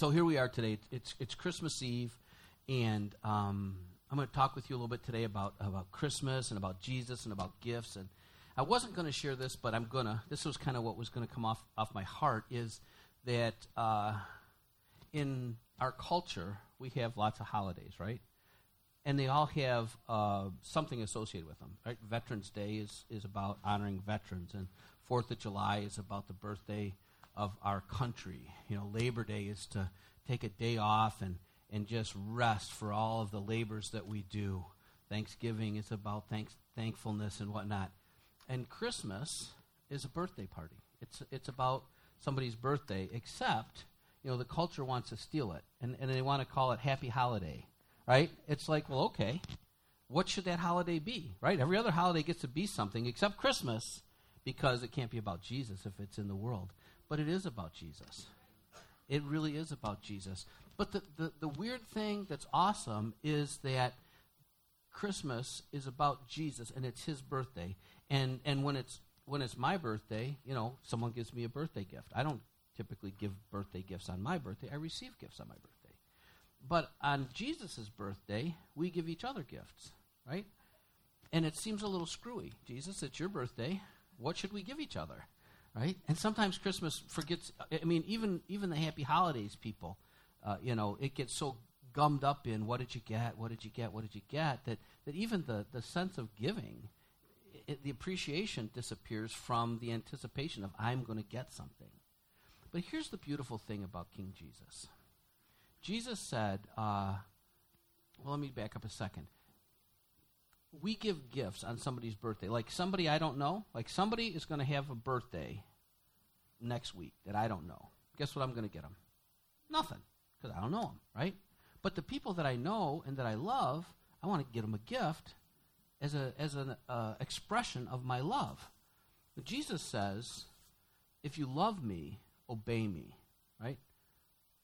So here we are today. It's it's Christmas Eve, and um, I'm going to talk with you a little bit today about about Christmas and about Jesus and about gifts. And I wasn't going to share this, but I'm gonna. This was kind of what was going to come off off my heart is that uh, in our culture we have lots of holidays, right? And they all have uh, something associated with them, right? Veterans Day is is about honoring veterans, and Fourth of July is about the birthday of our country. You know, Labor Day is to take a day off and, and just rest for all of the labors that we do. Thanksgiving is about thanks, thankfulness and whatnot. And Christmas is a birthday party. It's, it's about somebody's birthday, except, you know, the culture wants to steal it. And, and they want to call it Happy Holiday, right? It's like, well, okay, what should that holiday be, right? Every other holiday gets to be something except Christmas because it can't be about Jesus if it's in the world but it is about Jesus. It really is about Jesus. But the, the, the weird thing that's awesome is that Christmas is about Jesus and it's his birthday. And, and when, it's, when it's my birthday, you know, someone gives me a birthday gift. I don't typically give birthday gifts on my birthday, I receive gifts on my birthday. But on Jesus' birthday, we give each other gifts, right? And it seems a little screwy. Jesus, it's your birthday. What should we give each other? Right? And sometimes Christmas forgets. I mean, even even the Happy Holidays people, uh, you know, it gets so gummed up in what did you get, what did you get, what did you get that that even the the sense of giving, it, the appreciation disappears from the anticipation of I'm going to get something. But here's the beautiful thing about King Jesus. Jesus said, uh, well, let me back up a second we give gifts on somebody's birthday. Like somebody I don't know, like somebody is going to have a birthday next week that I don't know. Guess what I'm going to get them? Nothing, because I don't know them, right? But the people that I know and that I love, I want to get them a gift as a as an uh, expression of my love. But Jesus says, "If you love me, obey me," right?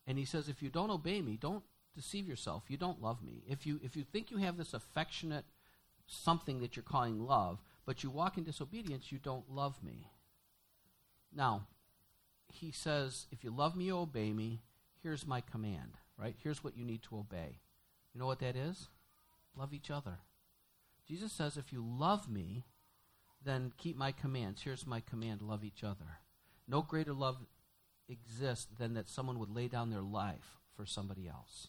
And he says, "If you don't obey me, don't deceive yourself. You don't love me. If you if you think you have this affectionate something that you're calling love, but you walk in disobedience, you don't love me. Now, he says, if you love me, you obey me. Here's my command, right? Here's what you need to obey. You know what that is? Love each other. Jesus says, if you love me, then keep my commands. Here's my command love each other. No greater love exists than that someone would lay down their life for somebody else.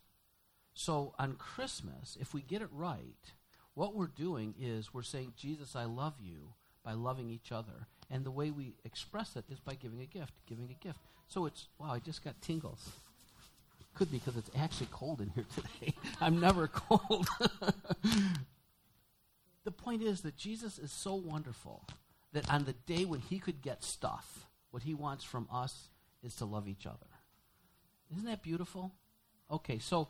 So on Christmas, if we get it right, what we're doing is we're saying, Jesus, I love you by loving each other. And the way we express that is by giving a gift, giving a gift. So it's, wow, I just got tingles. Could be because it's actually cold in here today. I'm never cold. the point is that Jesus is so wonderful that on the day when he could get stuff, what he wants from us is to love each other. Isn't that beautiful? Okay, so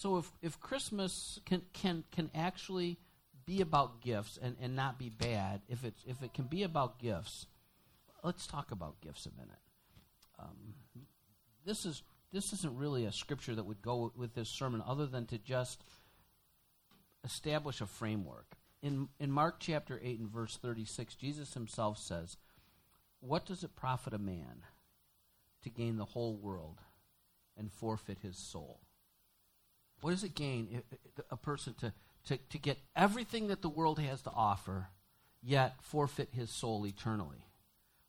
so if, if Christmas can, can, can actually be about gifts and, and not be bad, if, it's, if it can be about gifts, let's talk about gifts a minute. Um, this, is, this isn't really a scripture that would go with this sermon other than to just establish a framework. In, in Mark chapter 8 and verse 36, Jesus himself says, What does it profit a man to gain the whole world and forfeit his soul? What does it gain a person to, to, to get everything that the world has to offer, yet forfeit his soul eternally?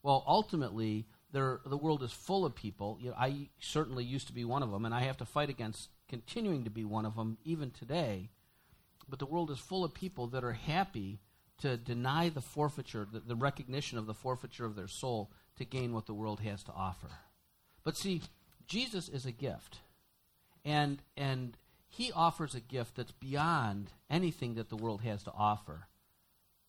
Well, ultimately, there, the world is full of people. You know, I certainly used to be one of them, and I have to fight against continuing to be one of them even today. But the world is full of people that are happy to deny the forfeiture, the, the recognition of the forfeiture of their soul to gain what the world has to offer. But see, Jesus is a gift. And, and he offers a gift that's beyond anything that the world has to offer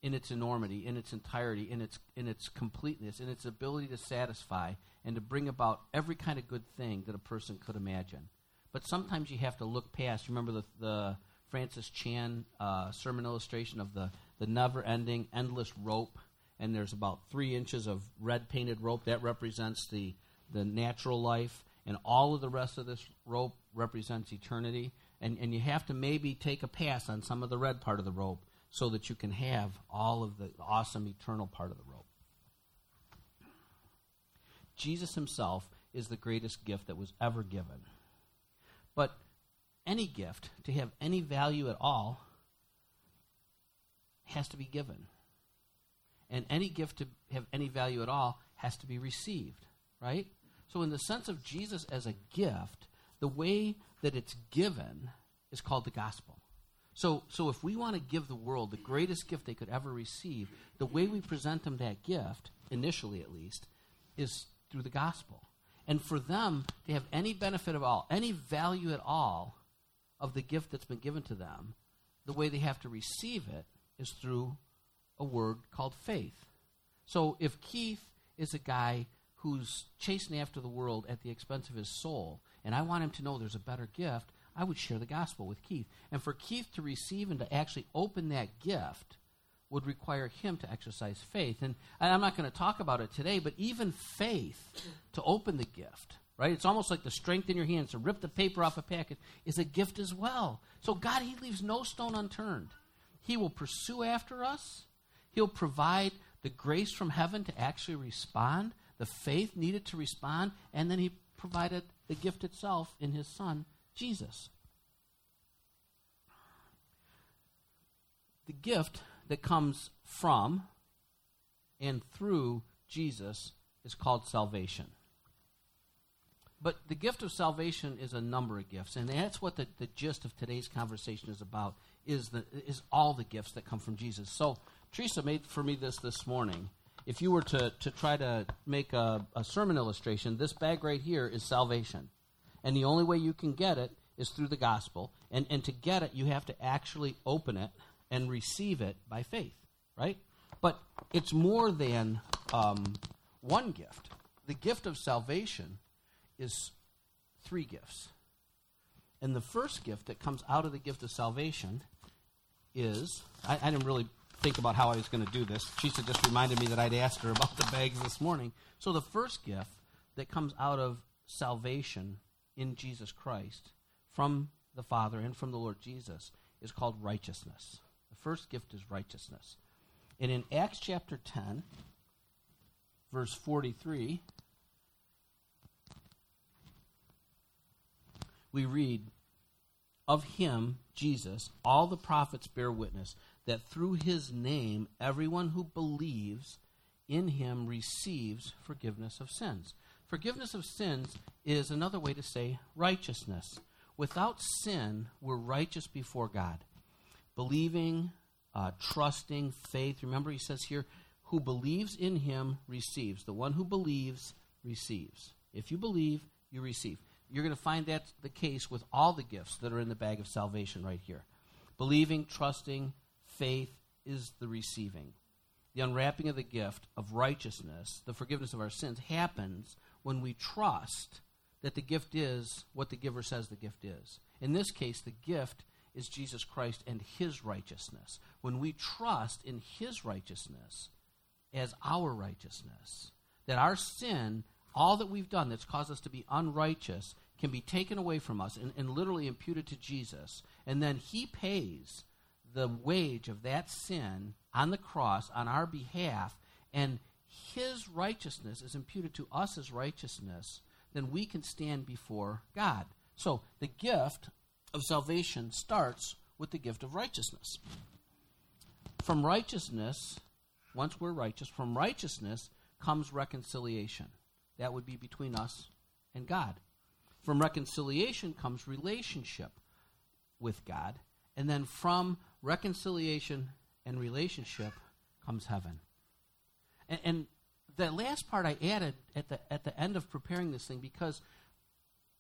in its enormity, in its entirety, in its, in its completeness, in its ability to satisfy and to bring about every kind of good thing that a person could imagine. But sometimes you have to look past. Remember the, the Francis Chan uh, sermon illustration of the, the never ending, endless rope, and there's about three inches of red painted rope. That represents the, the natural life, and all of the rest of this rope represents eternity and, and you have to maybe take a pass on some of the red part of the rope so that you can have all of the awesome eternal part of the rope. Jesus himself is the greatest gift that was ever given. But any gift, to have any value at all, has to be given. And any gift to have any value at all has to be received, right? So, in the sense of Jesus as a gift, the way that it's given is called the gospel. So, so if we want to give the world the greatest gift they could ever receive, the way we present them that gift, initially at least, is through the gospel. And for them to have any benefit at all, any value at all of the gift that's been given to them, the way they have to receive it is through a word called faith. So if Keith is a guy who's chasing after the world at the expense of his soul, and I want him to know there's a better gift, I would share the gospel with Keith. And for Keith to receive and to actually open that gift would require him to exercise faith. And, I'm not going to talk about it today, but even faith to open the gift, right? It's almost like the strength in your hands to rip the paper off a packet is a gift as well. So God, He leaves no stone unturned. He will pursue after us, He'll provide the grace from heaven to actually respond, the faith needed to respond, and then He provided the gift itself in His Son, Jesus. The gift that comes from and through Jesus is called salvation. But the gift of salvation is a number of gifts, and that's what the, the gist of today's conversation is about, is, the, is all the gifts that come from Jesus. So Teresa made for me this this morning. If you were to, to try to make a, a sermon illustration, this bag right here is salvation. And the only way you can get it is through the gospel. And, and to get it, you have to actually open it and receive it by faith, right? But it's more than um, one gift. The gift of salvation is three gifts. And the first gift that comes out of the gift of salvation is I, I didn't really think about how I was going to do this. Teresa just reminded me that I'd asked her about the bags this morning. So the first gift that comes out of salvation in Jesus Christ from the Father and from the Lord Jesus is called righteousness. The first gift is righteousness. And in Acts chapter 10, verse 43, we read, Of him, Jesus, all the prophets bear witness that through his name everyone who believes in him receives forgiveness of sins. Forgiveness of sins is another way to say righteousness. Without sin, we're righteous before God. Believing, uh, trusting, faith. Remember, he says here, who believes in him receives. The one who believes receives. If you believe, you receive. You're going to find that the case with all the gifts that are in the bag of salvation right here. Believing, trusting, faith is the receiving. The unwrapping of the gift of righteousness, the forgiveness of our sins, happens when we trust that the gift is what the giver says the gift is. In this case, the gift is Jesus Christ and his righteousness. When we trust in his righteousness as our righteousness, that our sin, all that we've done that's caused us to be unrighteous, can be taken away from us and, and literally imputed to Jesus, and then he pays the wage of that sin on the cross on our behalf, and his righteousness is imputed to us as righteousness, then we can stand before God. So the gift of salvation starts with the gift of righteousness. From righteousness, once we're righteous, from righteousness comes reconciliation. That would be between us and God. From reconciliation comes relationship with God. And then from reconciliation and relationship comes heaven. And, and that last part I added at the at the end of preparing this thing because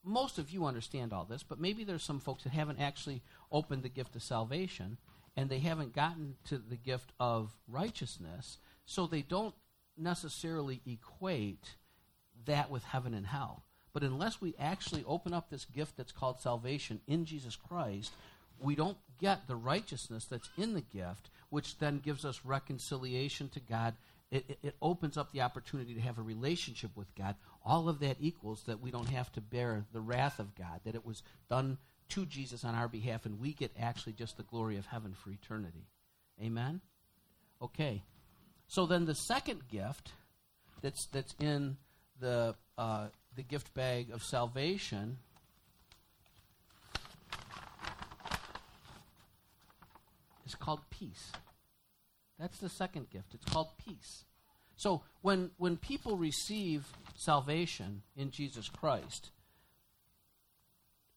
most of you understand all this, but maybe there's some folks that haven't actually opened the gift of salvation and they haven't gotten to the gift of righteousness, so they don't necessarily equate that with heaven and hell. But unless we actually open up this gift that's called salvation in Jesus Christ, we don't get the righteousness that's in the gift, which then gives us reconciliation to God it, it, it opens up the opportunity to have a relationship with God. All of that equals that we don't have to bear the wrath of God, that it was done to Jesus on our behalf, and we get actually just the glory of heaven for eternity. Amen? Okay. So then the second gift that's, that's in the, uh, the gift bag of salvation is called peace. That's the second gift. It's called peace. So when when people receive salvation in Jesus Christ,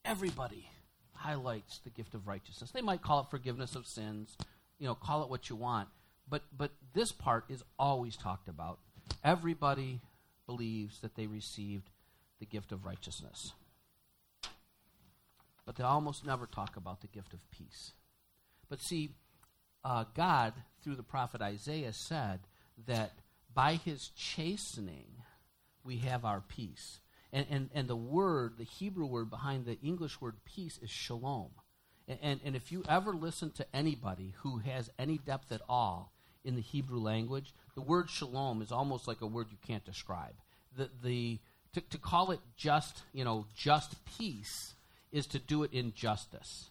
everybody highlights the gift of righteousness. They might call it forgiveness of sins, you know, call it what you want, but but this part is always talked about. Everybody believes that they received the gift of righteousness. But they almost never talk about the gift of peace. But see, uh, God, through the prophet Isaiah, said that by his chastening, we have our peace. And, and, and the word, the Hebrew word behind the English word peace is shalom. And, and, and if you ever listen to anybody who has any depth at all in the Hebrew language, the word shalom is almost like a word you can't describe. The, the, to, to call it just, you know, just peace is to do it in justice.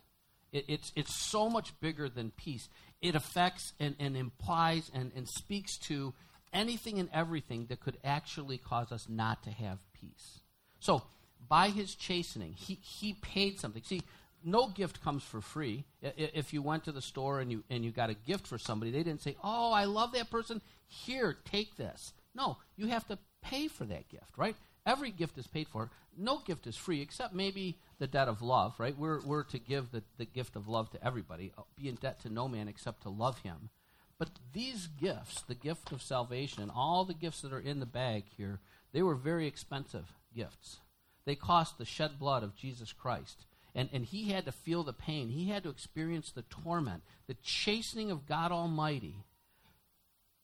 It, it's, it's so much bigger than peace. It affects and, and implies and, and speaks to anything and everything that could actually cause us not to have peace. So, by his chastening, he, he paid something. See, no gift comes for free. If you went to the store and you, and you got a gift for somebody, they didn't say, Oh, I love that person. Here, take this. No, you have to pay for that gift, right? Every gift is paid for. No gift is free, except maybe the debt of love, right? We're, we're to give the, the gift of love to everybody, uh, be in debt to no man except to love him. But these gifts, the gift of salvation, all the gifts that are in the bag here, they were very expensive gifts. They cost the shed blood of Jesus Christ. And, and he had to feel the pain. He had to experience the torment, the chastening of God Almighty,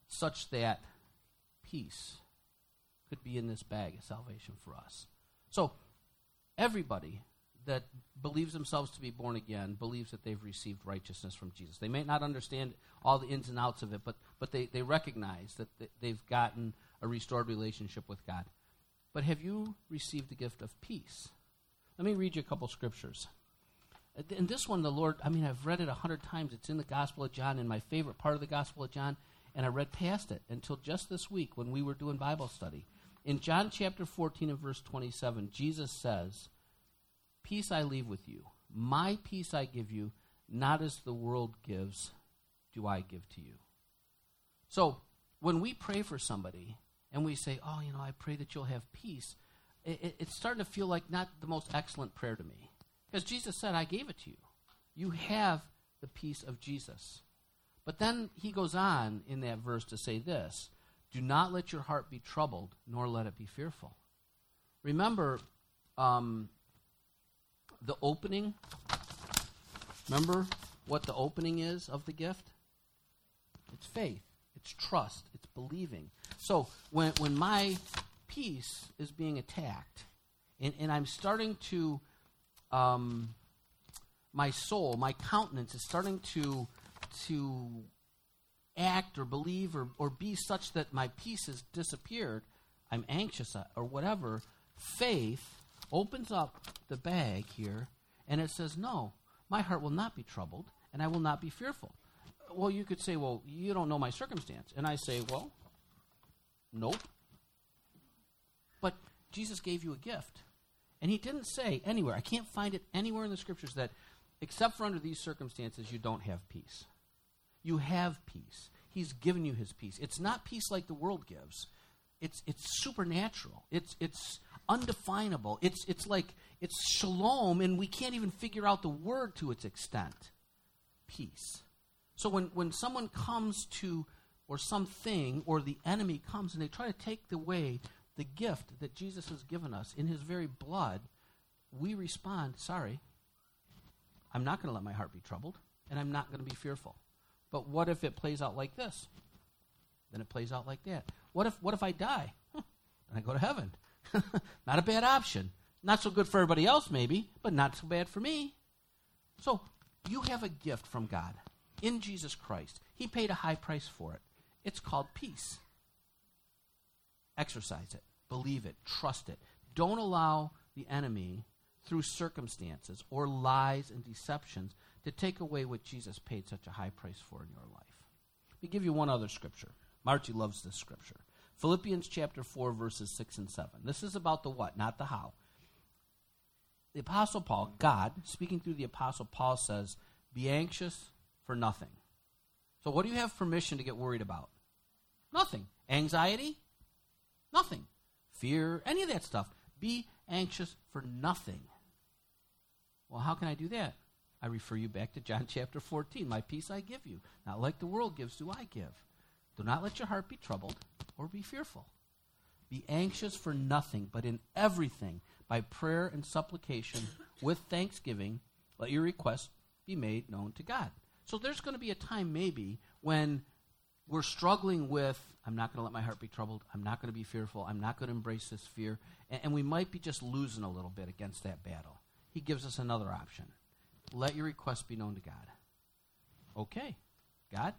such that peace could be in this bag of salvation for us. So, everybody that believes themselves to be born again believes that they've received righteousness from Jesus. They may not understand all the ins and outs of it, but, but they, they recognize that they've gotten a restored relationship with God. But have you received the gift of peace? Let me read you a couple scriptures. In this one, the Lord, I mean, I've read it a hundred times. It's in the Gospel of John, in my favorite part of the Gospel of John, and I read past it until just this week when we were doing Bible study. In John chapter 14 and verse 27, Jesus says, Peace I leave with you. My peace I give you, not as the world gives, do I give to you. So, when we pray for somebody and we say, Oh, you know, I pray that you'll have peace, it, it's starting to feel like not the most excellent prayer to me. Because Jesus said, I gave it to you. You have the peace of Jesus. But then he goes on in that verse to say this Do not let your heart be troubled, nor let it be fearful. Remember, um, the opening. Remember what the opening is of the gift? It's faith, it's trust, it's believing. So when, when my peace is being attacked, and, and I'm starting to, um, my soul, my countenance is starting to, to act or believe or, or be such that my peace has disappeared, I'm anxious uh, or whatever, faith opens up the bag here and it says, No, my heart will not be troubled and I will not be fearful. Well, you could say, Well, you don't know my circumstance. And I say, Well, nope. But Jesus gave you a gift. And he didn't say anywhere, I can't find it anywhere in the scriptures that, except for under these circumstances, you don't have peace. You have peace. He's given you his peace. It's not peace like the world gives. It's it's supernatural. It's it's undefinable. It's, it's like, it's shalom, and we can't even figure out the word to its extent. Peace. So when, when someone comes to, or something, or the enemy comes and they try to take away the gift that Jesus has given us in his very blood, we respond, sorry, I'm not going to let my heart be troubled, and I'm not going to be fearful. But what if it plays out like this? Then it plays out like that. What if, what if I die? Huh, then I go to heaven. not a bad option. Not so good for everybody else, maybe, but not so bad for me. So, you have a gift from God in Jesus Christ. He paid a high price for it. It's called peace. Exercise it, believe it, trust it. Don't allow the enemy, through circumstances or lies and deceptions, to take away what Jesus paid such a high price for in your life. Let me give you one other scripture. Margie loves this scripture. Philippians chapter 4, verses 6 and 7. This is about the what, not the how. The Apostle Paul, God, speaking through the Apostle Paul, says, Be anxious for nothing. So, what do you have permission to get worried about? Nothing. Anxiety? Nothing. Fear? Any of that stuff. Be anxious for nothing. Well, how can I do that? I refer you back to John chapter 14. My peace I give you. Not like the world gives, do I give. Do not let your heart be troubled or be fearful. Be anxious for nothing, but in everything, by prayer and supplication, with thanksgiving, let your requests be made known to God. So there's going to be a time, maybe, when we're struggling with, I'm not going to let my heart be troubled. I'm not going to be fearful. I'm not going to embrace this fear. And, and we might be just losing a little bit against that battle. He gives us another option let your request be known to God. Okay, God,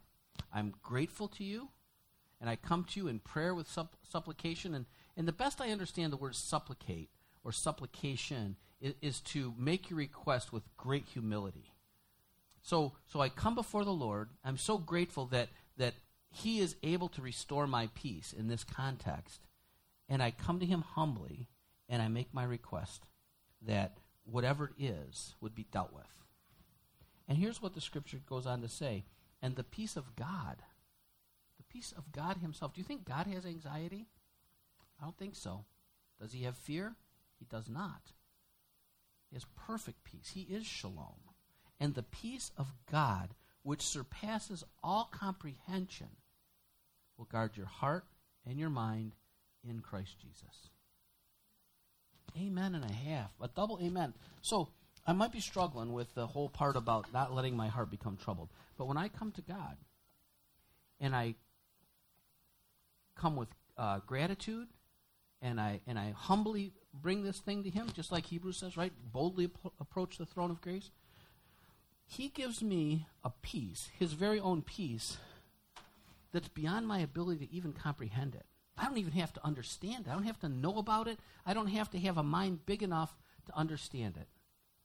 I'm grateful to you, and I come to you in prayer with supp- supplication. And, and the best I understand the word supplicate or supplication is, is to make your request with great humility. So, so I come before the Lord. I'm so grateful that, that He is able to restore my peace in this context. And I come to Him humbly and I make my request that whatever it is would be dealt with. And here's what the scripture goes on to say and the peace of God, the peace of God Himself. Do you think God has anxiety? I don't think so. Does He have fear? He does not. He has perfect peace. He is shalom. And the peace of God, which surpasses all comprehension, will guard your heart and your mind in Christ Jesus. Amen and a half. A double amen. So, I might be struggling with the whole part about not letting my heart become troubled. But when I come to God and I come with uh, gratitude and I, and I humbly bring this thing to Him, just like Hebrews says, right? Boldly ap- approach the throne of grace. He gives me a peace, His very own peace, that's beyond my ability to even comprehend it. I don't even have to understand it. I don't have to know about it. I don't have to have a mind big enough to understand it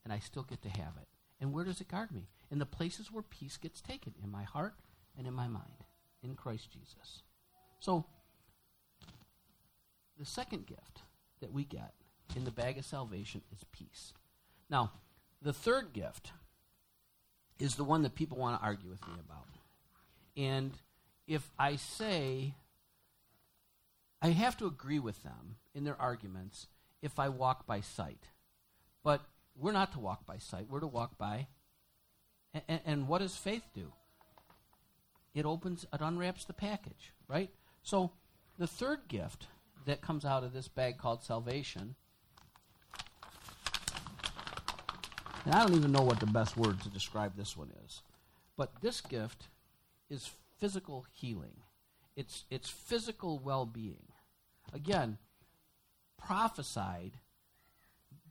and I still get to have it. And where does it guard me? In the places where peace gets taken, in my heart and in my mind, in Christ Jesus. So, the second gift that we get in the bag of salvation is peace. Now, the third gift is the one that people want to argue with me about. And if I say, I have to agree with them in their arguments if I walk by sight. But we're not to walk by sight, we're to walk by. And, and, what does faith do? It opens, it unwraps the package, right? So the third gift that comes out of this bag called salvation, and I don't even know what the best word to describe this one is, but this gift is physical healing. It's, it's physical well being. Again, prophesied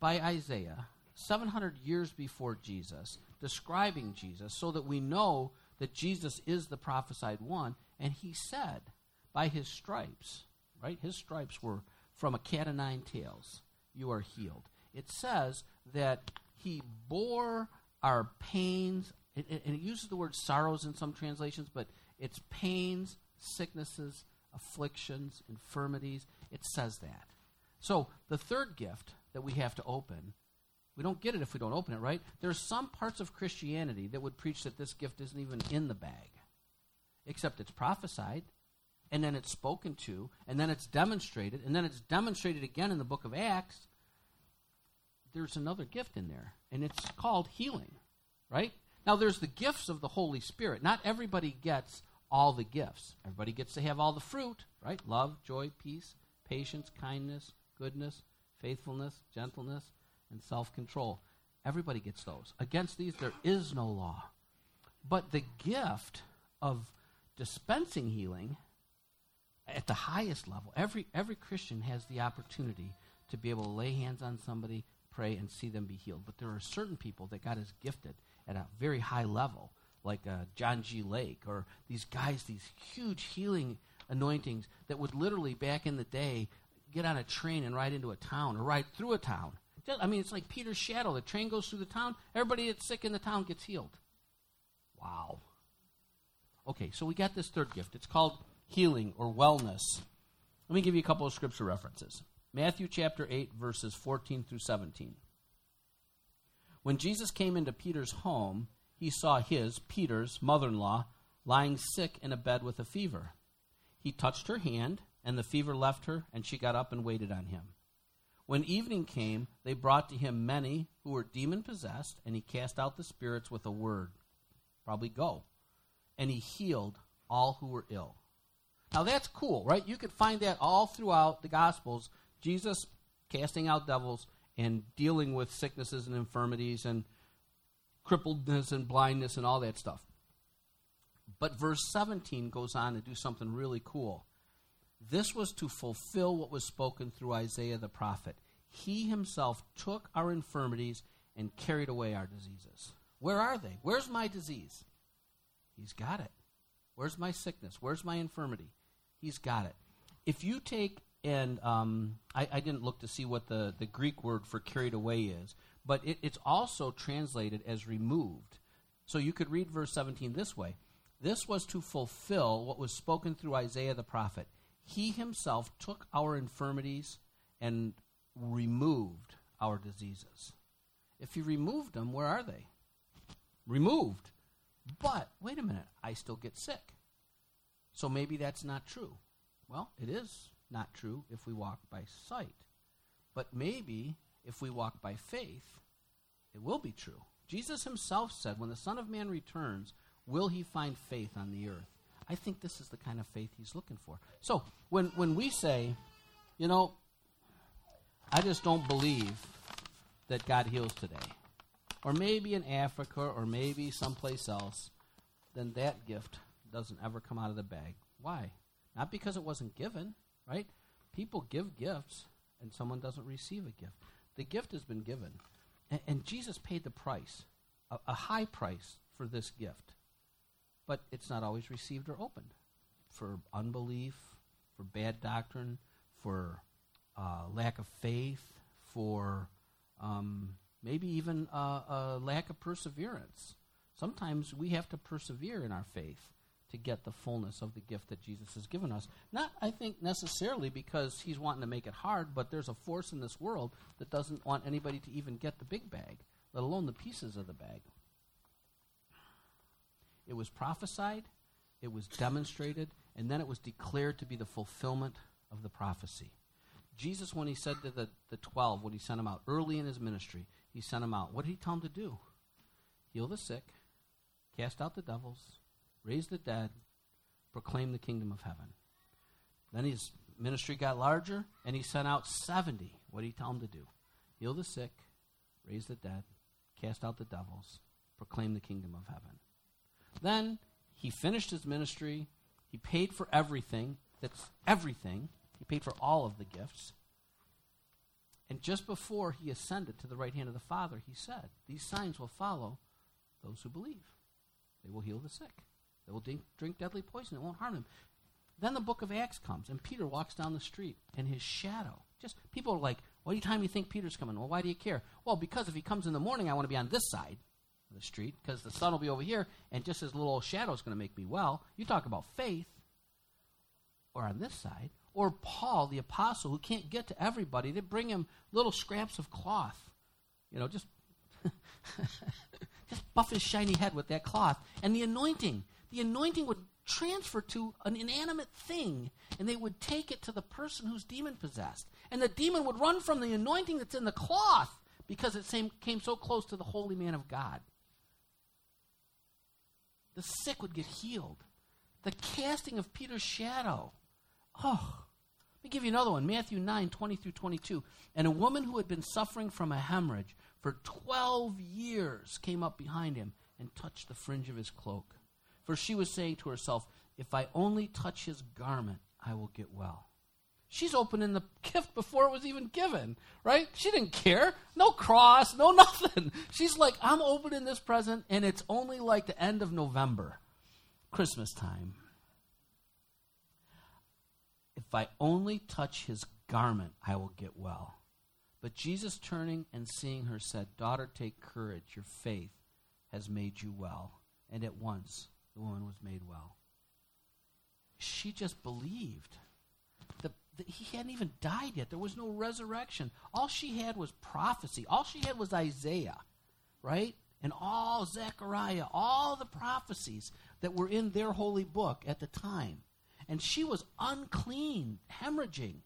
by Isaiah 700 years before Jesus, describing Jesus, so that we know that Jesus is the prophesied one. And he said, by his stripes, right? His stripes were from a cat o' nine tails. You are healed. It says that he bore our pains, and it uses the word sorrows in some translations, but it's pains, sicknesses, afflictions, infirmities. It says that. So the third gift that we have to open we don't get it if we don't open it, right? There's some parts of Christianity that would preach that this gift isn't even in the bag, except it's prophesied, and then it's spoken to, and then it's demonstrated, and then it's demonstrated again in the book of Acts. There's another gift in there, and it's called healing, right? Now, there's the gifts of the Holy Spirit. Not everybody gets all the gifts. Everybody gets to have all the fruit, right? Love, joy, peace, patience, kindness, goodness, faithfulness, gentleness, and self control. Everybody gets those. Against these, there is no law. But the gift of dispensing healing at the highest level, every, every Christian has the opportunity to be able to lay hands on somebody, pray, and see them be healed. But there are certain people that God has gifted at a very high level, like uh, John G. Lake, or these guys, these huge healing anointings that would literally, back in the day, get on a train and ride into a town or ride through a town I mean, it's like Peter's shadow. The train goes through the town, everybody that's sick in the town gets healed. Wow. Okay, so we got this third gift. It's called healing or wellness. Let me give you a couple of scripture references. Matthew chapter 8, verses 14 through 17. When Jesus came into Peter's home, he saw his, Peter's, mother in law lying sick in a bed with a fever. He touched her hand, and the fever left her, and she got up and waited on him. When evening came, they brought to him many who were demon possessed, and he cast out the spirits with a word. Probably go. And he healed all who were ill. Now that's cool, right? You could find that all throughout the Gospels. Jesus casting out devils and dealing with sicknesses and infirmities and crippledness and blindness and all that stuff. But verse 17 goes on to do something really cool. This was to fulfill what was spoken through Isaiah the prophet. He himself took our infirmities and carried away our diseases. Where are they? Where's my disease? He's got it. Where's my sickness? Where's my infirmity? He's got it. If you take, and um, I, I, didn't look to see what the, the Greek word for carried away is, but it, it's also translated as removed. So you could read verse 17 this way This was to fulfill what was spoken through Isaiah the prophet. He himself took our infirmities and removed our diseases. If he removed them, where are they? Removed. But wait a minute, I still get sick. So maybe that's not true. Well, it is not true if we walk by sight. But maybe if we walk by faith, it will be true. Jesus himself said, When the Son of Man returns, will he find faith on the earth? I think this is the kind of faith he's looking for. So when, when we say, you know, I just don't believe that God heals today, or maybe in Africa, or maybe someplace else, then that gift doesn't ever come out of the bag. Why? Not because it wasn't given, right? People give gifts, and someone doesn't receive a gift. The gift has been given, and, and Jesus paid the price, a, a high price for this gift but it's not always received or opened for unbelief, for bad doctrine, for uh, lack of faith, for um, maybe even uh, a lack of perseverance. Sometimes we have to persevere in our faith to get the fullness of the gift that Jesus has given us. Not, I think, necessarily because he's wanting to make it hard, but there's a force in this world that doesn't want anybody to even get the big bag, let alone the pieces of the bag. It was prophesied, it was demonstrated, and then it was declared to be the fulfillment of the prophecy. Jesus, when he said to the, the 12, when he sent them out early in his ministry, he sent them out. What did he tell them to do? Heal the sick, cast out the devils, raise the dead, proclaim the kingdom of heaven. Then his ministry got larger, and he sent out 70. What did he tell them to do? Heal the sick, raise the dead, cast out the devils, proclaim the kingdom of heaven. Then he finished his ministry. He paid for everything. That's everything. He paid for all of the gifts. And just before he ascended to the right hand of the Father, he said, These signs will follow those who believe. They will heal the sick. They will drink, deadly poison. It won't harm them. Then the book of Acts comes, and Peter walks down the street, and his shadow. Just people are like, What time do you think Peter's coming? Well, why do you care? Well, because if he comes in the morning, I want to be on this side the street because the sun will be over here, and just his little shadow is going to make me well. You talk about faith, or on this side, or Paul, the apostle, who can't get to everybody. They bring him little scraps of cloth, you know, just just buff his shiny head with that cloth, and the anointing. The anointing would transfer to an inanimate thing, and they would take it to the person who's demon possessed, and the demon would run from the anointing that's in the cloth because it came so close to the holy man of God. The sick would get healed. The casting of Peter's shadow. Oh, let me give you another one Matthew 9 20 through 22. And a woman who had been suffering from a hemorrhage for 12 years came up behind him and touched the fringe of his cloak. For she was saying to herself, If I only touch his garment, I will get well. She's opening the gift before it was even given, right? She didn't care. No cross, no nothing. She's like, I'm opening this present, and it's only like the end of November, Christmas time. If I only touch his garment, I will get well. But Jesus, turning and seeing her, said, Daughter, take courage. Your faith has made you well. And at once the woman was made well. She just believed he hadn't even died yet. There was no resurrection. All she had was prophecy. All she had was Isaiah, right? and all Zechariah, all the prophecies that were in their holy book at the time. And she was unclean, hemorrhaging.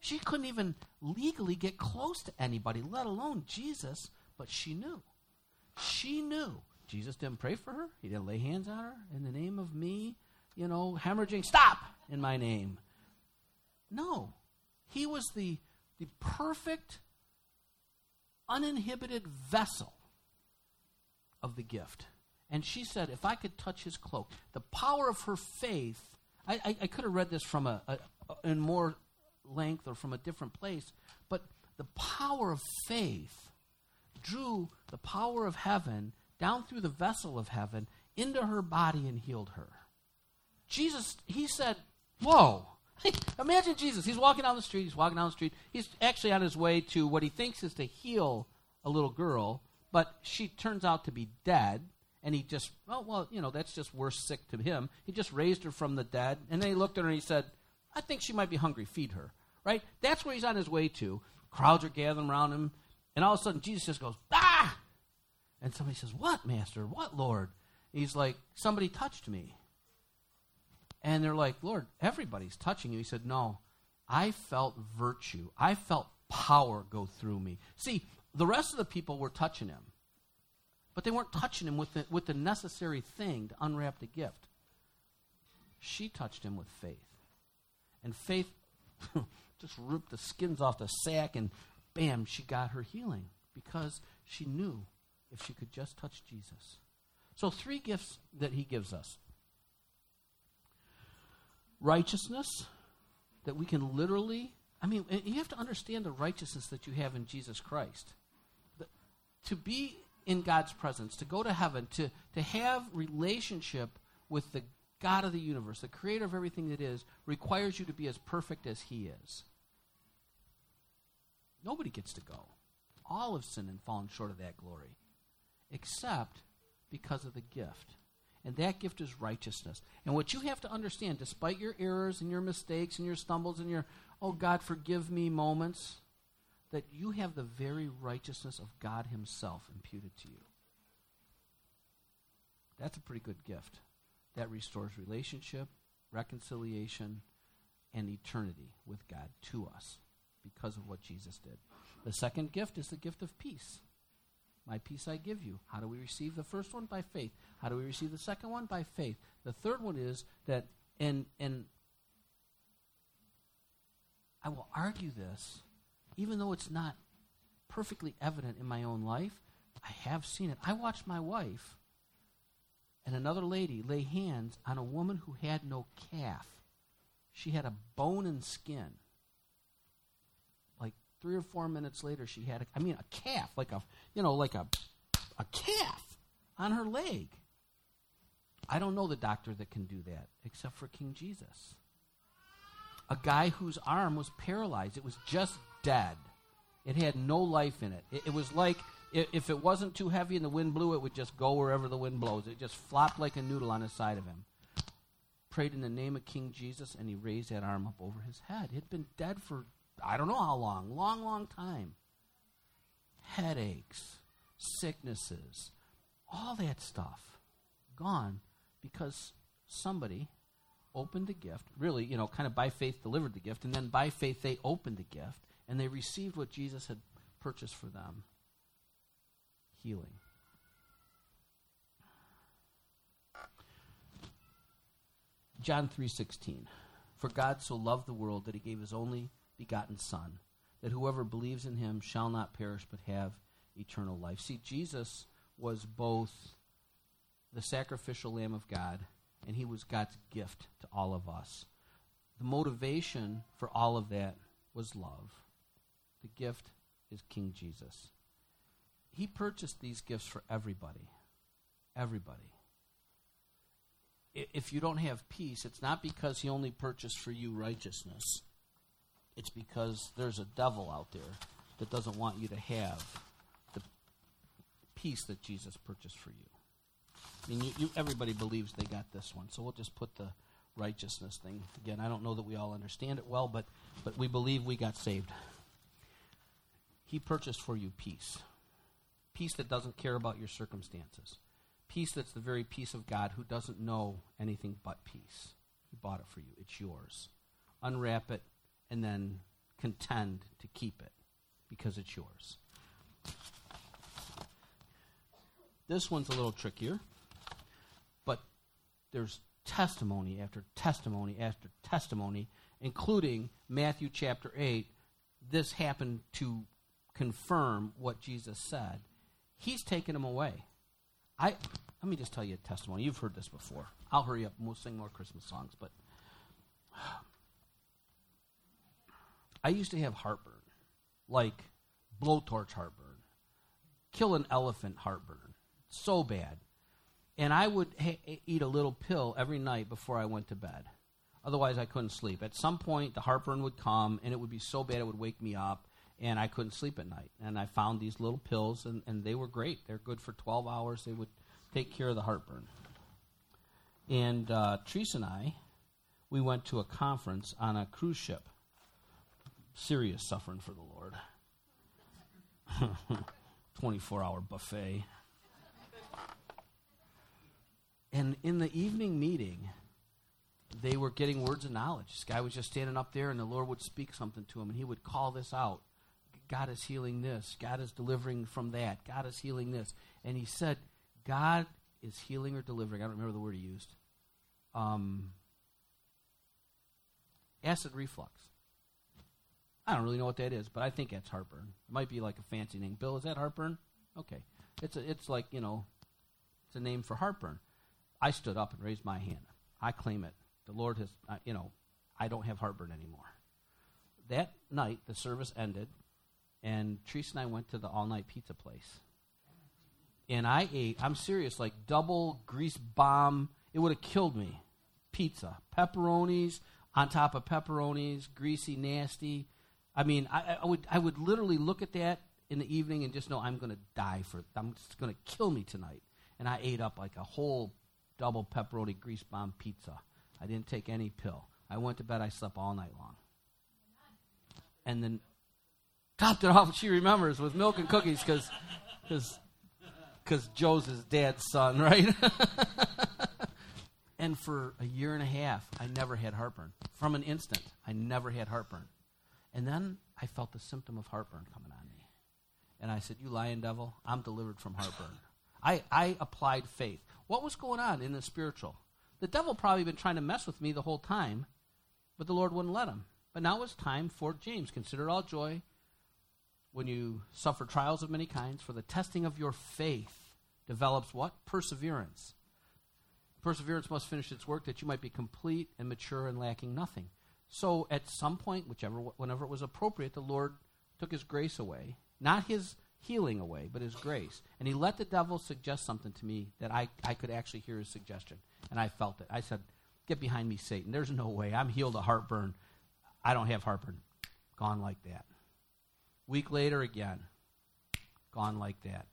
She couldn't even legally get close to anybody, let alone Jesus, but she knew. She knew. Jesus didn't pray for her. He didn't lay hands on her in the name of me, you know, hemorrhaging, stop in my name. No. He was the, the perfect, uninhibited vessel of the gift. And she said, if I could touch his cloak, the power of her faith, I, I, I could have read this from a, a, in more length or from a different place, but the power of faith drew the power of heaven down through the vessel of heaven into her body and healed her. Jesus, he said, Whoa. Imagine Jesus. He's walking down the street. He's walking down the street. He's actually on his way to what he thinks is to heal a little girl, but she turns out to be dead. And he just, well, well, you know, that's just worse sick to him. He just raised her from the dead. And then he looked at her and he said, I think she might be hungry. Feed her. Right? That's where he's on his way to. Crowds are gathering around him. And all of a sudden, Jesus just goes, ah! And somebody says, What, Master? What, Lord? He's like, Somebody touched me. And they're like, Lord, everybody's touching you. He said, No, I felt virtue. I felt power go through me. See, the rest of the people were touching him, but they weren't touching him with the, with the necessary thing to unwrap the gift. She touched him with faith. And faith just ripped the skins off the sack, and bam, she got her healing because she knew if she could just touch Jesus. So, three gifts that he gives us righteousness, that we can literally, I mean, you have to understand the righteousness that you have in Jesus Christ. The, to be in God's presence, to go to heaven, to, to have relationship with the God of the universe, the creator of everything that is, requires you to be as perfect as he is. Nobody gets to go. All have sinned and fallen short of that glory, except because of the gift. And that gift is righteousness. And what you have to understand, despite your errors and your mistakes and your stumbles and your, oh God, forgive me moments, that you have the very righteousness of God Himself imputed to you. That's a pretty good gift. That restores relationship, reconciliation, and eternity with God to us because of what Jesus did. The second gift is the gift of peace. My peace I give you. How do we receive the first one? By faith. How do we receive the second one? By faith. The third one is that, and, and I will argue this, even though it's not perfectly evident in my own life, I have seen it. I watched my wife and another lady lay hands on a woman who had no calf. She had a bone and skin three or four minutes later, she had, a, I mean, a calf, like a, you know, like a, a calf on her leg. I don't know the doctor that can do that except for King Jesus. A guy whose arm was paralyzed, it was just dead. It had no life in it. It, it was like if it wasn't too heavy and the wind blew, it would just go wherever the wind blows. It just flopped like a noodle on the side of him. Prayed in the name of King Jesus, and he raised that arm up over his head. It had been dead for I don't know how long, long, long time. Headaches, sicknesses, all that stuff gone because somebody opened the gift, really, you know, kind of by faith delivered the gift, and then by faith they opened the gift and they received what Jesus had purchased for them healing. John 3:16 For God so loved the world that he gave his only begotten Son, that whoever believes in him shall not perish but have eternal life. See, Jesus was both the sacrificial Lamb of God and he was God's gift to all of us. The motivation for all of that was love. The gift is King Jesus. He purchased these gifts for everybody. Everybody. If you don't have peace, it's not because he only purchased for you righteousness it's because there's a devil out there that doesn't want you to have the peace that Jesus purchased for you. I mean, you, you, everybody believes they got this one, so we'll just put the righteousness thing again. I don't know that we all understand it well, but but we believe we got saved. He purchased for you peace. Peace that doesn't care about your circumstances. Peace that's the very peace of God who doesn't know anything but peace. He bought it for you. It's yours. Unwrap it and then contend to keep it because it's yours. This one's a little trickier, but there's testimony after testimony after testimony, including Matthew chapter 8. This happened to confirm what Jesus said. He's taken them away. I let me just tell you a testimony. You've heard this before. I'll hurry up and we'll sing more Christmas songs, but I used to have heartburn, like blowtorch heartburn, kill an elephant heartburn, so bad. And I would ha- eat a little pill every night before I went to bed. Otherwise, I couldn't sleep. At some point, the heartburn would come, and it would be so bad it would wake me up, and I couldn't sleep at night. And I found these little pills, and, and they were great. They're good for 12 hours. They would take care of the heartburn. And uh, and I, we went to a conference on a cruise ship. Serious suffering for the Lord. 24 hour buffet. And in the evening meeting, they were getting words of knowledge. This guy was just standing up there, and the Lord would speak something to him, and he would call this out God is healing this. God is delivering from that. God is healing this. And he said, God is healing or delivering. I don't remember the word he used. Um, acid reflux. I don't really know what that is, but I think that's heartburn. It might be like a fancy name. Bill, is that heartburn? Okay. It's a, it's like, you know, it's a name for heartburn. I stood up and raised my hand. I claim it. The Lord has, uh, you know, I don't have heartburn anymore. That night, the service ended, and Teresa and I went to the all night pizza place. And I ate, I'm serious, like double grease bomb. It would have killed me. Pizza. Pepperonis on top of pepperonis, greasy, nasty. I mean, I, I, would, I would literally look at that in the evening and just know I'm going to die for it. I'm just going to kill me tonight. And I ate up like a whole double pepperoni grease bomb pizza. I didn't take any pill. I went to bed, I slept all night long. And then topped it off, she remembers, with milk and cookies because because Joe's his dad's son, right? and for a year and a half, I never had heartburn. From an instant, I never had heartburn. And then I felt the symptom of heartburn coming on me. And I said, You lying devil, I'm delivered from heartburn. I, I applied faith. What was going on in the spiritual? The devil probably been trying to mess with me the whole time, but the Lord wouldn't let him. But now it's time for James. Consider all joy when you suffer trials of many kinds, for the testing of your faith develops what? Perseverance. Perseverance must finish its work that you might be complete and mature and lacking nothing. So at some point, whichever whenever it was appropriate, the Lord took his grace away, not his healing away, but his grace. And he let the devil suggest something to me that I, I could actually hear his suggestion. And I felt it. I said, Get behind me, Satan. There's no way. I'm healed of heartburn. I don't have heartburn. Gone like that. Week later, again. Gone like that.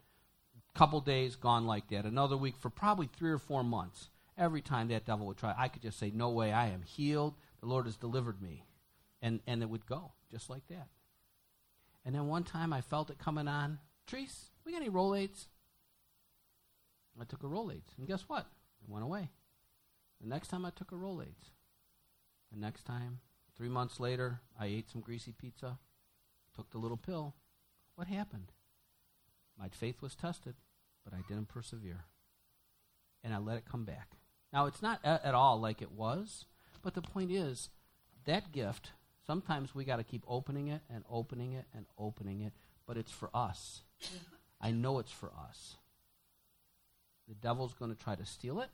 Couple days, gone like that. Another week for probably three or four months. Every time that devil would try, I could just say, No way, I am healed. The Lord has delivered me. And, and it would go just like that. And then one time I felt it coming on. Treese, we got any Rolaids? I took a Rolaids. And guess what? It went away. The next time I took a Rolaids. The next time, three months later, I ate some greasy pizza, took the little pill. What happened? My faith was tested, but I didn't persevere. And I let it come back. Now, it's not a- at all like it was, but the point is that gift, sometimes we got to keep opening it and opening it and opening it, but it's for us. I know it's for us. The devil's going to try to steal it.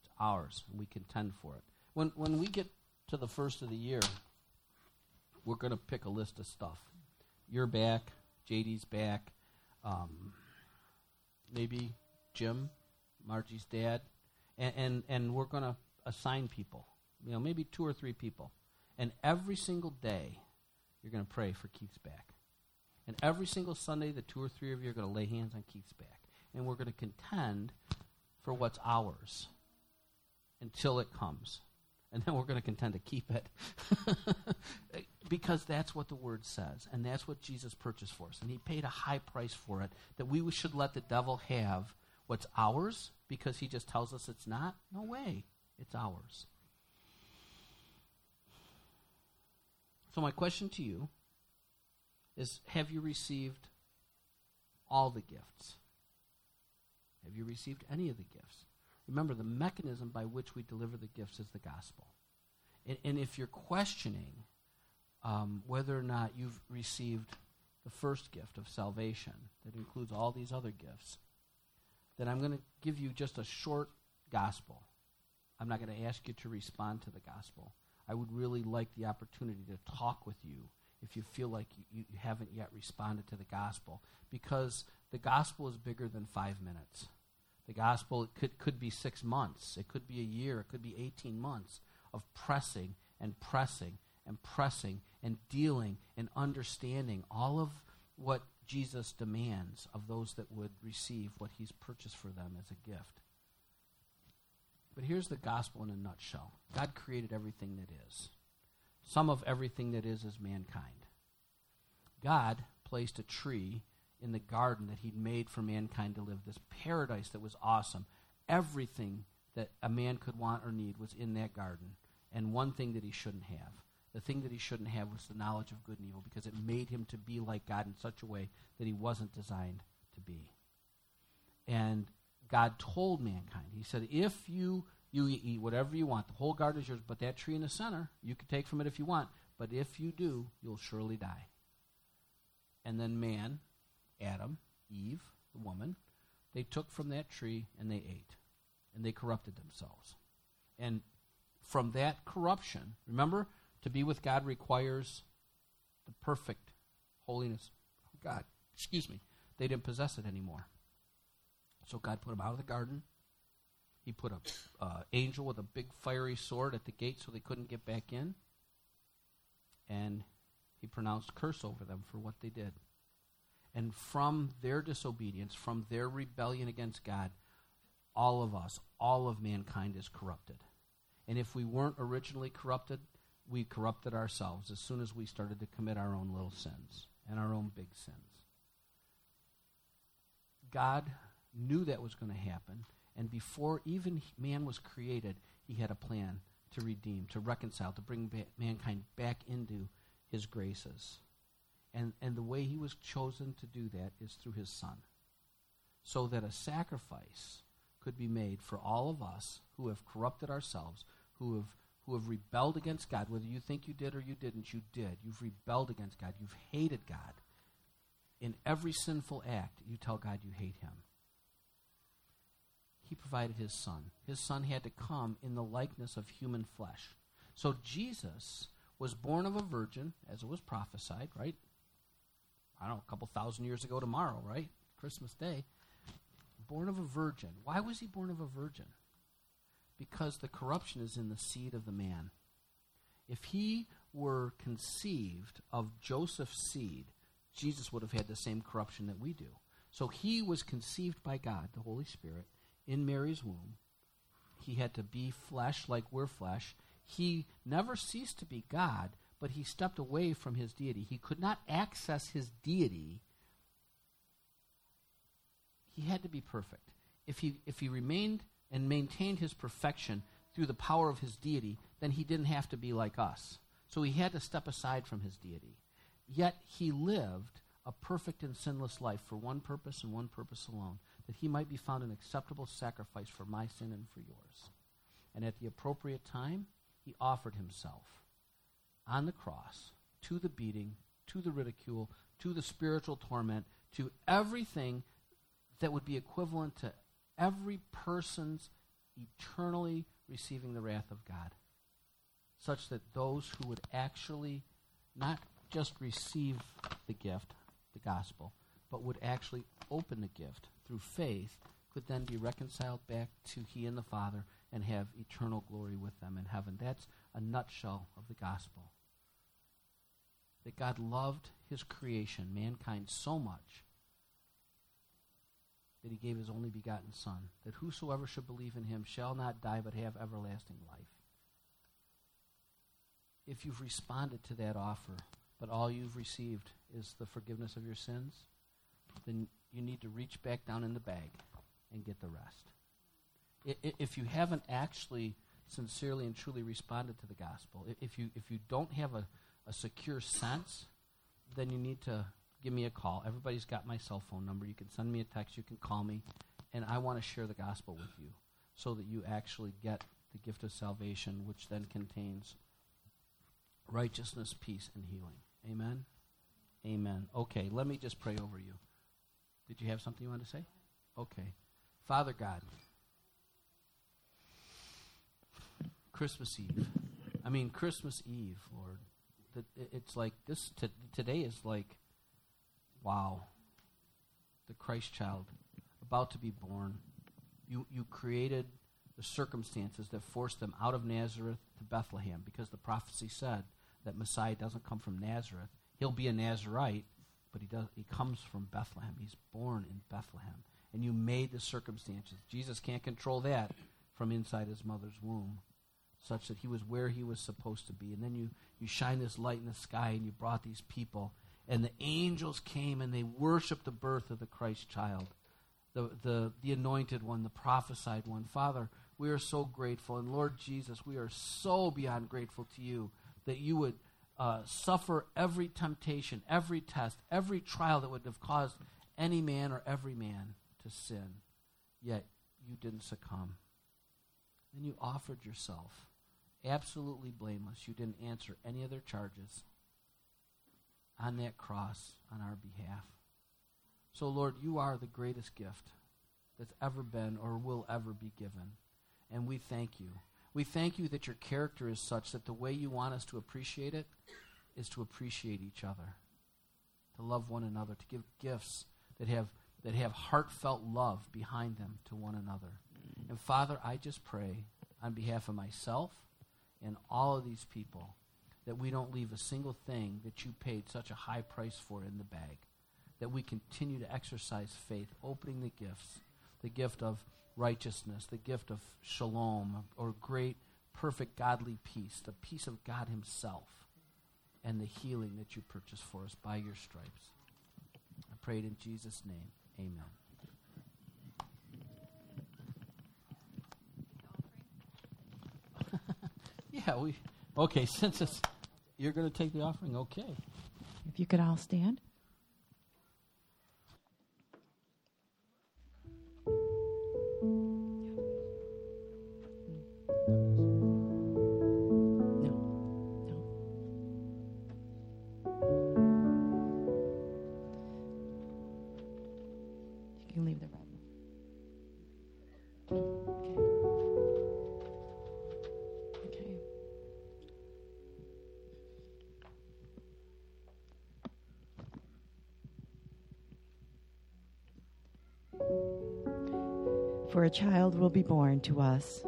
It's ours, and we contend for it. When, when we get to the first of the year, we're going to pick a list of stuff. You're back, JD's back, um, maybe Jim, Margie's dad, and, and, and we're going to assign people, you know, maybe two or three people. And every single day, you're going to pray for Keith's back. And every single Sunday, the two or three of you are going to lay hands on Keith's back. And we're going to contend for what's ours until it comes. And then we're going to contend to keep it. because that's what the word says, and that's what Jesus purchased for us. And he paid a high price for it, that we should let the devil have what's ours because he just tells us it's not? No way. It's ours. So, my question to you is Have you received all the gifts? Have you received any of the gifts? Remember, the mechanism by which we deliver the gifts is the gospel. And, and if you're questioning um, whether or not you've received the first gift of salvation, that includes all these other gifts, then I'm going to give you just a short gospel. I'm not going to ask you to respond to the gospel. I would really like the opportunity to talk with you if you feel like you, you haven't yet responded to the gospel, because the gospel is bigger than five minutes. The gospel could, could be six months, it could be a year, it could be 18 months of pressing and pressing and pressing and dealing and understanding all of what Jesus demands of those that would receive what he's purchased for them as a gift. But here's the gospel in a nutshell God created everything that is. Some of everything that is is mankind. God placed a tree in the garden that he'd made for mankind to live, this paradise that was awesome. Everything that a man could want or need was in that garden, and one thing that he shouldn't have. The thing that he shouldn't have was the knowledge of good and evil because it made him to be like God in such a way that he wasn't designed to be. And God told mankind, He said, if you you eat whatever you want, the whole garden is yours, but that tree in the center, you can take from it if you want, but if you do, you'll surely die. And then man Adam, Eve, the woman, they took from that tree and they ate. And they corrupted themselves. And from that corruption, remember, to be with God requires the perfect holiness of God. Excuse me. They didn't possess it anymore. So God put them out of the garden. He put an uh, angel with a big fiery sword at the gate so they couldn't get back in. And he pronounced curse over them for what they did. And from their disobedience, from their rebellion against God, all of us, all of mankind is corrupted. And if we weren't originally corrupted, we corrupted ourselves as soon as we started to commit our own little sins and our own big sins. God knew that was going to happen, and before even man was created, he had a plan to redeem, to reconcile, to bring ba- mankind back into his graces. And, and the way he was chosen to do that is through his son. So that a sacrifice could be made for all of us who have corrupted ourselves, who have, who have rebelled against God. Whether you think you did or you didn't, you did. You've rebelled against God. You've hated God. In every sinful act, you tell God you hate him. He provided his son. His son had to come in the likeness of human flesh. So Jesus was born of a virgin, as it was prophesied, right? I don't know, a couple thousand years ago tomorrow, right? Christmas Day. Born of a virgin. Why was he born of a virgin? Because the corruption is in the seed of the man. If he were conceived of Joseph's seed, Jesus would have had the same corruption that we do. So he was conceived by God, the Holy Spirit, in Mary's womb. He had to be flesh like we're flesh. He never ceased to be God, but he stepped away from his deity. He could not access his deity. He had to be perfect. If he, if he remained and maintained his perfection through the power of his deity, then he didn't have to be like us. So he had to step aside from his deity. Yet he lived a perfect and sinless life for one purpose and one purpose alone that he might be found an acceptable sacrifice for my sin and for yours. And at the appropriate time, he offered himself on the cross to the beating, to the ridicule, to the spiritual torment, to everything that would be equivalent to every person's eternally receiving the wrath of God, such that those who would actually not just receive the gift, the gospel, but would actually open the gift through faith could then be reconciled back to He and the Father and have eternal glory with them in heaven. That's a nutshell of the gospel that God loved his creation, mankind, so much that he gave his only begotten Son, that whosoever should believe in him shall not die but have everlasting life. if you've responded to that offer, but all you've received is the forgiveness of your sins, then you need to reach back down in the bag and get the rest. If you haven't actually sincerely and truly responded to the gospel, if you, if you don't have a, a secure sense, then you need to give me a call. Everybody's got my cell phone number. You can send me a text, you can call me, and I want to share the gospel with you so that you actually get the gift of salvation, which then contains righteousness, peace, and healing. Amen? Amen. Okay, let me just pray over you. Did you have something you wanted to say? Okay. Father God, Christmas Eve. I mean, Christmas Eve, Lord. It's like this. T- today is like, wow, the Christ child about to be born. You you created the circumstances that forced them out of Nazareth to Bethlehem because the prophecy said that Messiah doesn't come from Nazareth. He'll be a Nazarite, but he does he comes from Bethlehem. He's born in Bethlehem. And you made the circumstances. Jesus can't control that from inside his mother's womb, such that he was where he was supposed to be. And then you, you shine this light in the sky and you brought these people. And the angels came and they worshiped the birth of the Christ child, the, the, the anointed one, the prophesied one. Father, we are so grateful. And Lord Jesus, we are so beyond grateful to you that you would uh, suffer every temptation, every test, every trial that would have caused any man or every man to sin, yet you didn't succumb. And you offered yourself absolutely blameless. You didn't answer any other charges on that cross on our behalf. So, Lord, you are the greatest gift that's ever been or will ever be given. And we thank you. We thank you that your character is such that the way you want us to appreciate it is to appreciate each other, to love one another, to give gifts that have, that have heartfelt love behind them to one another. Mm. And Father, I just pray on behalf of myself and all of these people that we don't leave a single thing that you paid such a high price for in the bag. That we continue to exercise faith, opening the gifts, the gift of righteousness, the gift of shalom, or great, perfect, godly peace, the peace of God Himself, and the healing that you purchased for us by your stripes. I pray it in Jesus' name. Amen. yeah, we. Okay, since it's, you're going to take the offering, okay. If you could all stand. For a child will be born to us,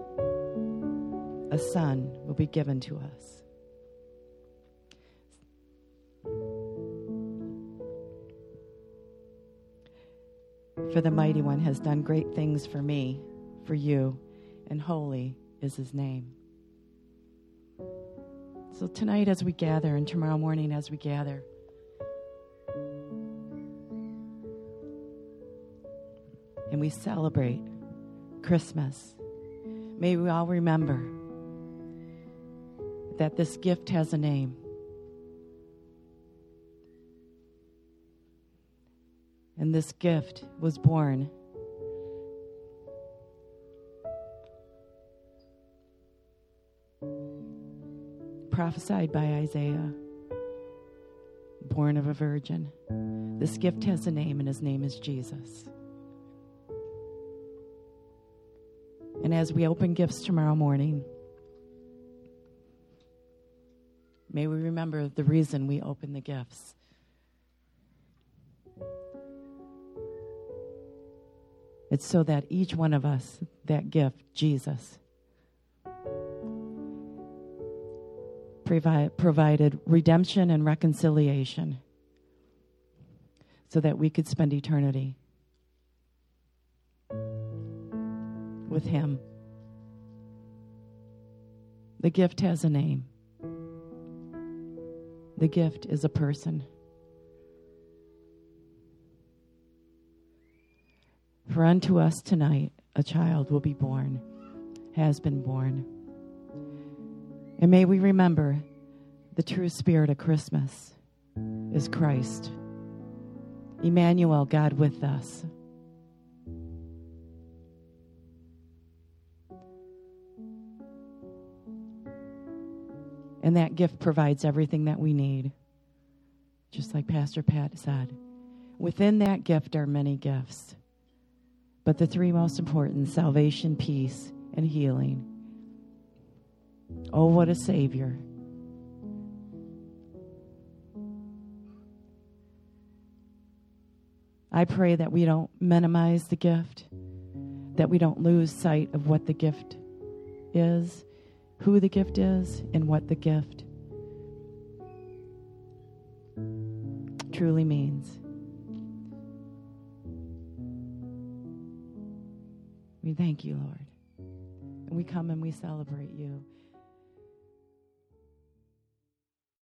a son will be given to us. For the mighty one has done great things for me, for you, and holy is his name. So tonight, as we gather, and tomorrow morning, as we gather, and we celebrate Christmas, may we all remember that this gift has a name. And this gift was born prophesied by Isaiah, born of a virgin. This gift has a name, and his name is Jesus. And as we open gifts tomorrow morning, may we remember the reason we open the gifts. It's so that each one of us, that gift, Jesus, provided redemption and reconciliation so that we could spend eternity with Him. The gift has a name. The gift is a person. For unto us tonight a child will be born, has been born. And may we remember the true spirit of Christmas is Christ. Emmanuel, God with us. And that gift provides everything that we need. Just like Pastor Pat said. Within that gift are many gifts. But the three most important salvation, peace, and healing. Oh, what a Savior. I pray that we don't minimize the gift, that we don't lose sight of what the gift is, who the gift is, and what the gift truly means. We thank you, Lord. And we come and we celebrate you.